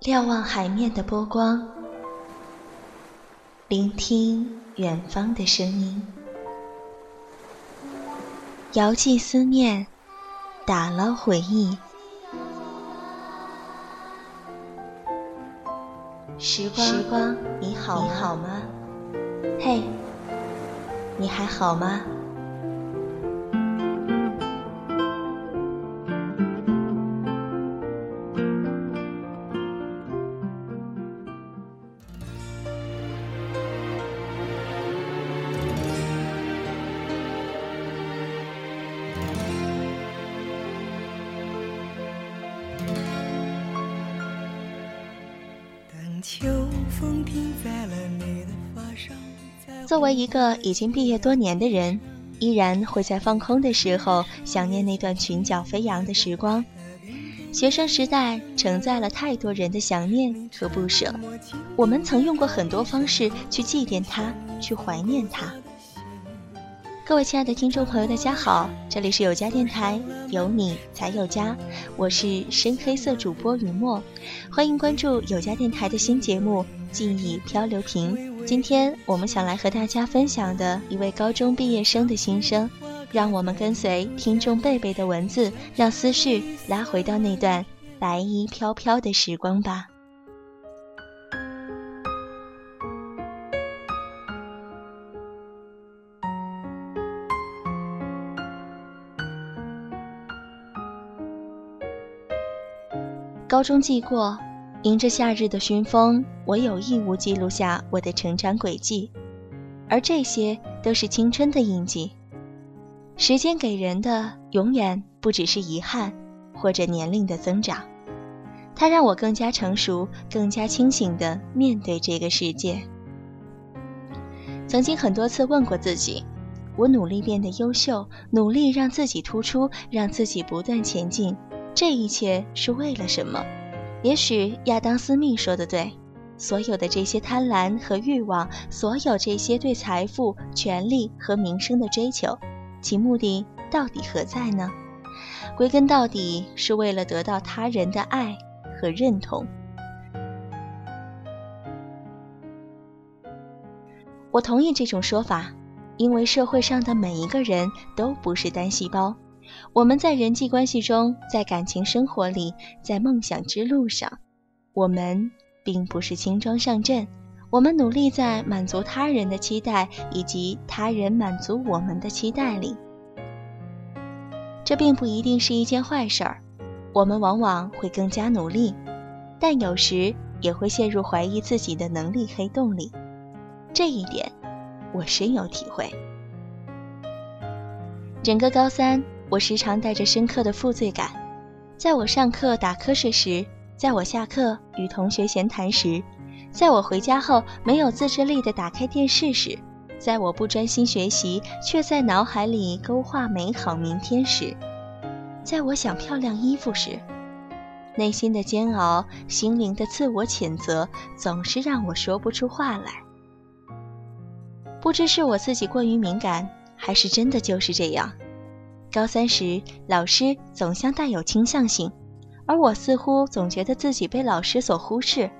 瞭望海面的波光，聆听远方的声音，遥寄思念，打捞回忆。时光，时光，你好，你好吗？嘿，你还好吗？作为一个已经毕业多年的人，依然会在放空的时候想念那段裙角飞扬的时光。学生时代承载了太多人的想念和不舍，我们曾用过很多方式去祭奠他，去怀念他。各位亲爱的听众朋友，大家好，这里是有家电台，有你才有家，我是深黑色主播雨墨，欢迎关注有家电台的新节目《记忆漂流瓶》。今天我们想来和大家分享的一位高中毕业生的心声，让我们跟随听众贝贝的文字，让思绪拉回到那段白衣飘飘的时光吧。高中记过，迎着夏日的熏风，我有义务记录下我的成长轨迹，而这些都是青春的印记。时间给人的永远不只是遗憾，或者年龄的增长，它让我更加成熟，更加清醒地面对这个世界。曾经很多次问过自己，我努力变得优秀，努力让自己突出，让自己不断前进。这一切是为了什么？也许亚当·斯密说的对，所有的这些贪婪和欲望，所有这些对财富、权力和名声的追求，其目的到底何在呢？归根到底，是为了得到他人的爱和认同。我同意这种说法，因为社会上的每一个人都不是单细胞。我们在人际关系中，在感情生活里，在梦想之路上，我们并不是轻装上阵。我们努力在满足他人的期待，以及他人满足我们的期待里。这并不一定是一件坏事儿。我们往往会更加努力，但有时也会陷入怀疑自己的能力黑洞里。这一点，我深有体会。整个高三。我时常带着深刻的负罪感，在我上课打瞌睡时，在我下课与同学闲谈时，在我回家后没有自制力地打开电视时，在我不专心学习却在脑海里勾画美好明天时，在我想漂亮衣服时，内心的煎熬、心灵的自我谴责总是让我说不出话来。不知是我自己过于敏感，还是真的就是这样。高三时，老师总像带有倾向性，而我似乎总觉得自己被老师所忽视，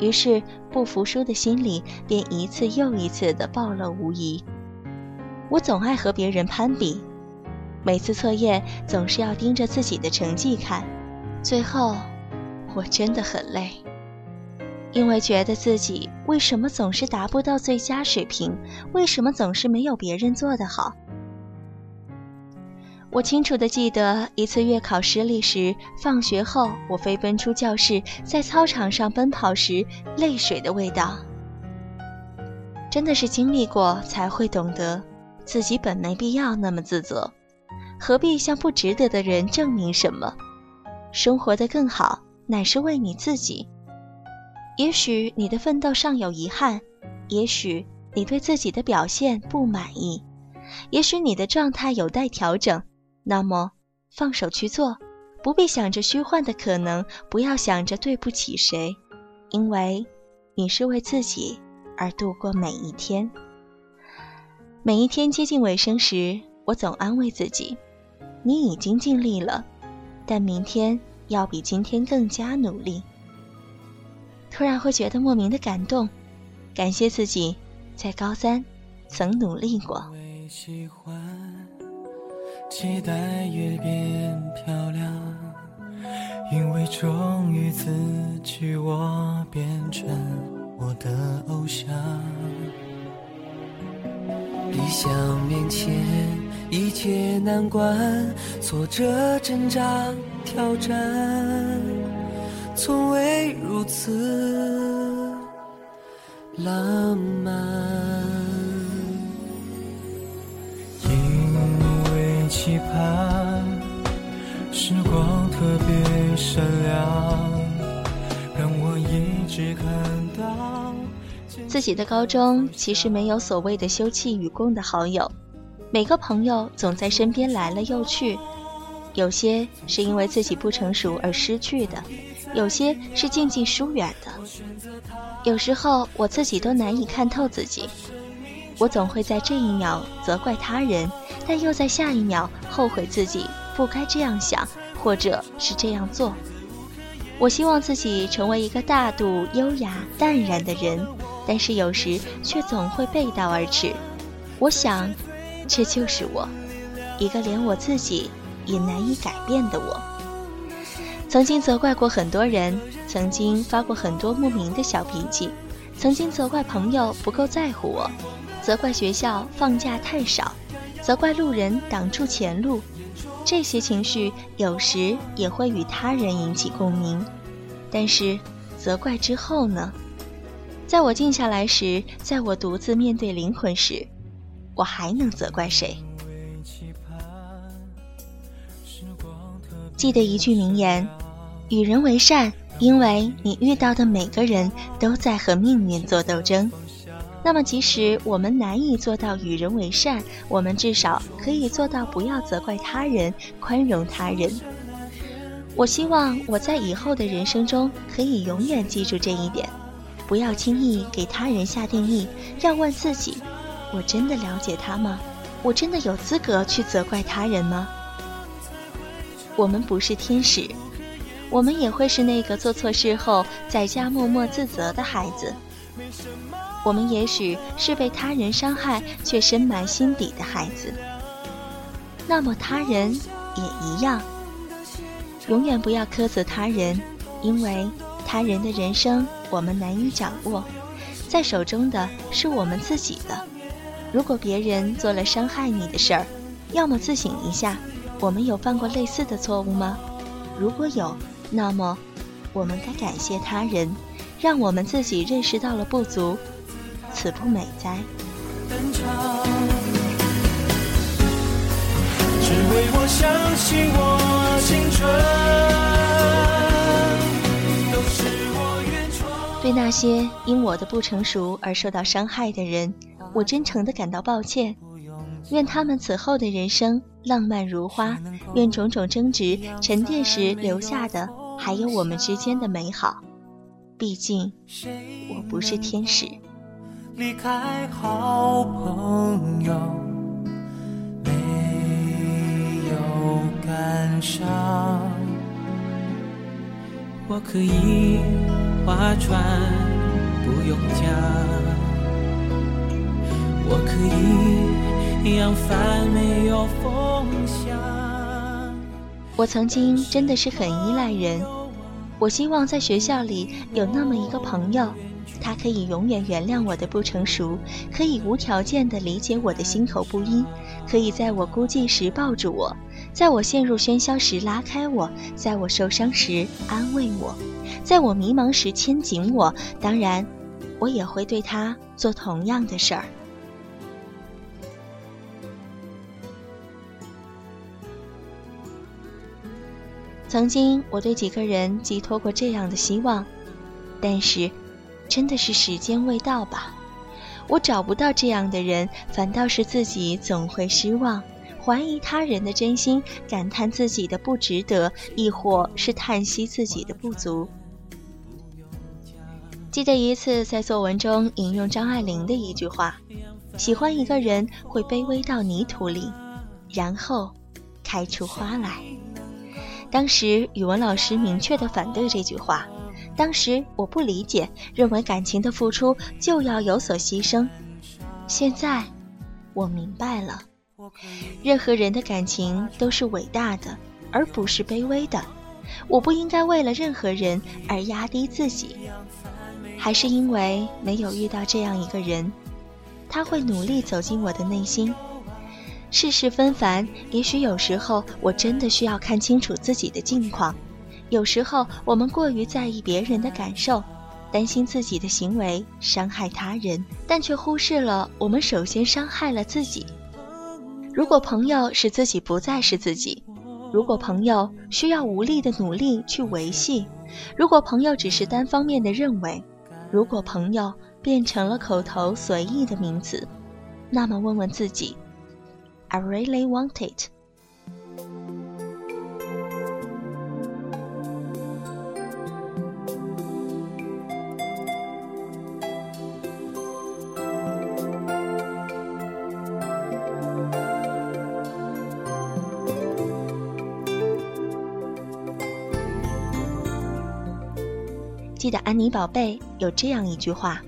于是不服输的心理便一次又一次地暴露无遗。我总爱和别人攀比，每次测验总是要盯着自己的成绩看，最后我真的很累，因为觉得自己为什么总是达不到最佳水平，为什么总是没有别人做得好。我清楚地记得一次月考失利时，放学后我飞奔出教室，在操场上奔跑时，泪水的味道。真的是经历过才会懂得，自己本没必要那么自责，何必向不值得的人证明什么？生活的更好，乃是为你自己。也许你的奋斗尚有遗憾，也许你对自己的表现不满意，也许你的状态有待调整。那么，放手去做，不必想着虚幻的可能，不要想着对不起谁，因为你是为自己而度过每一天。每一天接近尾声时，我总安慰自己：你已经尽力了，但明天要比今天更加努力。突然会觉得莫名的感动，感谢自己在高三曾努力过。期待越变漂亮，因为终于自己，我变成我的偶像。理想面前，一切难关，挫折挣扎挑战，从未如此浪漫。期盼，时光特别善良，让我一直看到。自己的高中其实没有所谓的休戚与共的好友，每个朋友总在身边来了又去，有些是因为自己不成熟而失去的，有些是静静疏远的。有时候我自己都难以看透自己，我总会在这一秒责怪他人，但又在下一秒后悔自己不该这样想，或者是这样做。我希望自己成为一个大度、优雅、淡然的人。但是有时却总会背道而驰，我想，这就是我，一个连我自己也难以改变的我。曾经责怪过很多人，曾经发过很多莫名的小脾气，曾经责怪朋友不够在乎我，责怪学校放假太少，责怪路人挡住前路。这些情绪有时也会与他人引起共鸣，但是责怪之后呢？在我静下来时，在我独自面对灵魂时，我还能责怪谁？记得一句名言：“与人为善，因为你遇到的每个人都在和命运做斗争。”那么，即使我们难以做到与人为善，我们至少可以做到不要责怪他人，宽容他人。我希望我在以后的人生中可以永远记住这一点。不要轻易给他人下定义，要问自己：我真的了解他吗？我真的有资格去责怪他人吗？我们不是天使，我们也会是那个做错事后在家默默自责的孩子。我们也许是被他人伤害却深埋心底的孩子。那么他人也一样，永远不要苛责他人，因为。他人的人生，我们难以掌握，在手中的是我们自己的。如果别人做了伤害你的事儿，要么自省一下，我们有犯过类似的错误吗？如果有，那么我们该感谢他人，让我们自己认识到了不足，此不美哉。只为我相信我青春。对那些因我的不成熟而受到伤害的人，我真诚地感到抱歉。愿他们此后的人生浪漫如花，愿种种争执沉淀时留下的还有我们之间的美好。毕竟，我不是天使。离开好朋友，没有感伤。我可以划船，不用桨。我可以扬帆，没有风向。我曾经真的是很依赖人。我希望在学校里有那么一个朋友，他可以永远原谅我的不成熟，可以无条件的理解我的心口不一，可以在我孤寂时抱住我。在我陷入喧嚣时拉开我，在我受伤时安慰我，在我迷茫时牵紧我。当然，我也会对他做同样的事儿。曾经，我对几个人寄托过这样的希望，但是，真的是时间未到吧？我找不到这样的人，反倒是自己总会失望。怀疑他人的真心，感叹自己的不值得，亦或是叹息自己的不足。记得一次在作文中引用张爱玲的一句话：“喜欢一个人会卑微到泥土里，然后开出花来。”当时语文老师明确的反对这句话，当时我不理解，认为感情的付出就要有所牺牲。现在，我明白了，任何人的感情都是伟大的，而不是卑微的。我不应该为了任何人而压低自己，还是因为没有遇到这样一个人，他会努力走进我的内心。世事纷繁，也许有时候我真的需要看清楚自己的境况。有时候我们过于在意别人的感受，担心自己的行为伤害他人，但却忽视了我们首先伤害了自己。如果朋友使自己不再是自己，如果朋友需要无力的努力去维系，如果朋友只是单方面的认为，如果朋友变成了口头随意的名词，那么问问自己：I really want it。记得安妮宝贝有这样一句话：“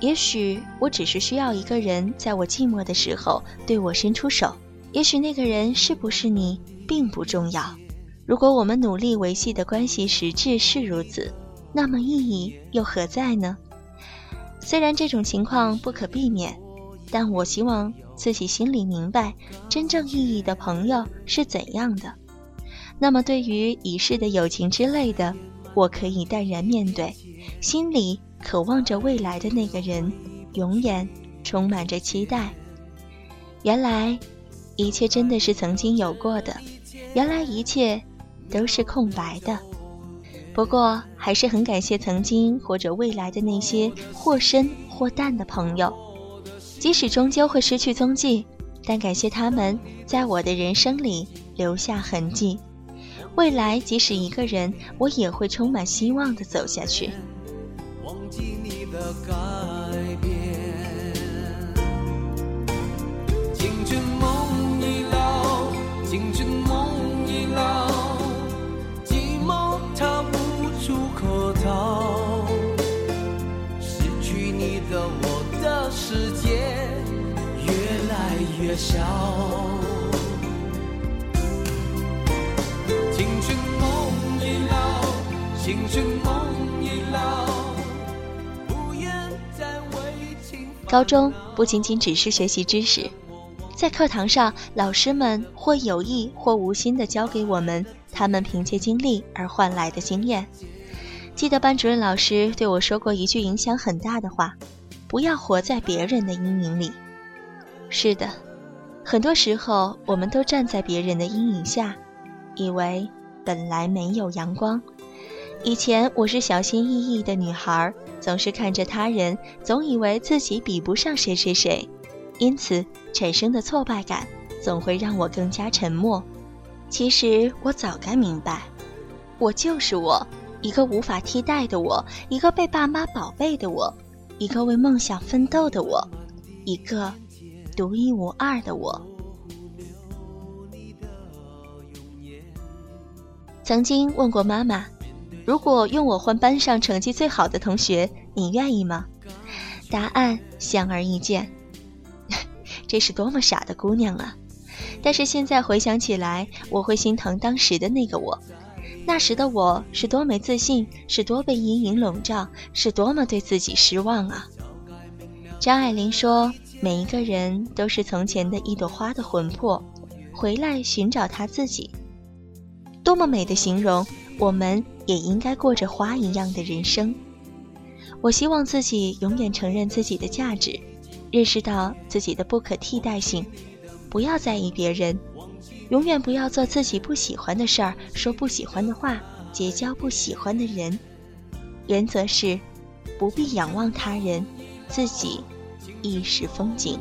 也许我只是需要一个人，在我寂寞的时候对我伸出手。也许那个人是不是你，并不重要。如果我们努力维系的关系实质是如此，那么意义又何在呢？虽然这种情况不可避免，但我希望自己心里明白，真正意义的朋友是怎样的。那么，对于已逝的友情之类的。”我可以淡然面对，心里渴望着未来的那个人，永远充满着期待。原来，一切真的是曾经有过的，原来一切都是空白的。不过，还是很感谢曾经或者未来的那些或深或淡的朋友，即使终究会失去踪迹，但感谢他们在我的人生里留下痕迹。未来，即使一个人，我也会充满希望的走下去。忘记你的改变，青春梦已老，青春梦已老，寂寞它无处可逃。失去你的我的世界越来越小。高中不仅仅只是学习知识，在课堂上，老师们或有意或无心地教给我们他们凭借经历而换来的经验。记得班主任老师对我说过一句影响很大的话：“不要活在别人的阴影里。”是的，很多时候我们都站在别人的阴影下，以为本来没有阳光。以前我是小心翼翼的女孩，总是看着他人，总以为自己比不上谁谁谁，因此产生的挫败感总会让我更加沉默。其实我早该明白，我就是我，一个无法替代的我，一个被爸妈宝贝的我，一个为梦想奋斗的我，一个独一无二的我。曾经问过妈妈。如果用我换班上成绩最好的同学，你愿意吗？答案显而易见。这是多么傻的姑娘啊！但是现在回想起来，我会心疼当时的那个我。那时的我是多没自信，是多被阴影笼罩，是多么对自己失望啊！张爱玲说：“每一个人都是从前的一朵花的魂魄，回来寻找他自己。”多么美的形容！我们。也应该过着花一样的人生。我希望自己永远承认自己的价值，认识到自己的不可替代性，不要在意别人，永远不要做自己不喜欢的事儿，说不喜欢的话，结交不喜欢的人。原则是，不必仰望他人，自己亦是风景。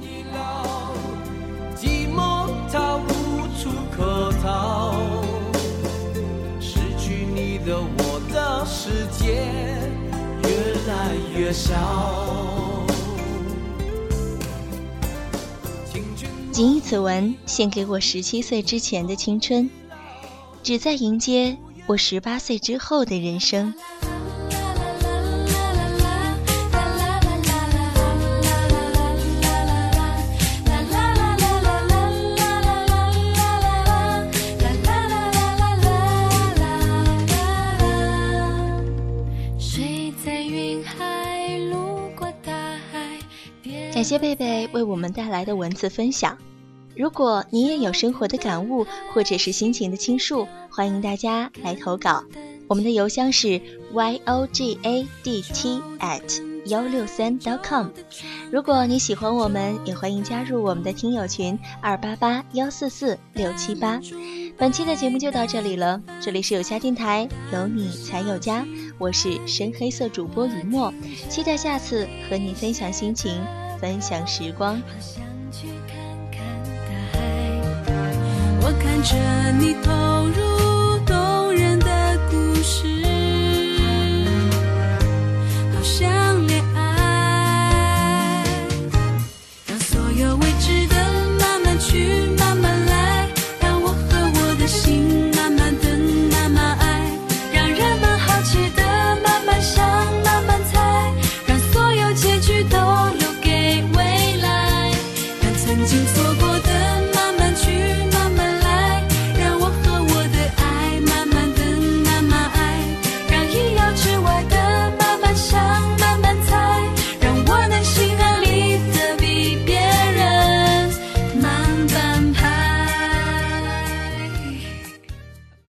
仅以此文献给我十七岁之前的青春，旨在迎接我十八岁之后的人生。谢贝贝为我们带来的文字分享。如果你也有生活的感悟，或者是心情的倾诉，欢迎大家来投稿。我们的邮箱是 y o g a d t at 幺六三 dot com。如果你喜欢我们，也欢迎加入我们的听友群二八八幺四四六七八。本期的节目就到这里了，这里是有家电台，有你才有家，我是深黑色主播雨墨，期待下次和你分享心情，分享时光。我看着你投入。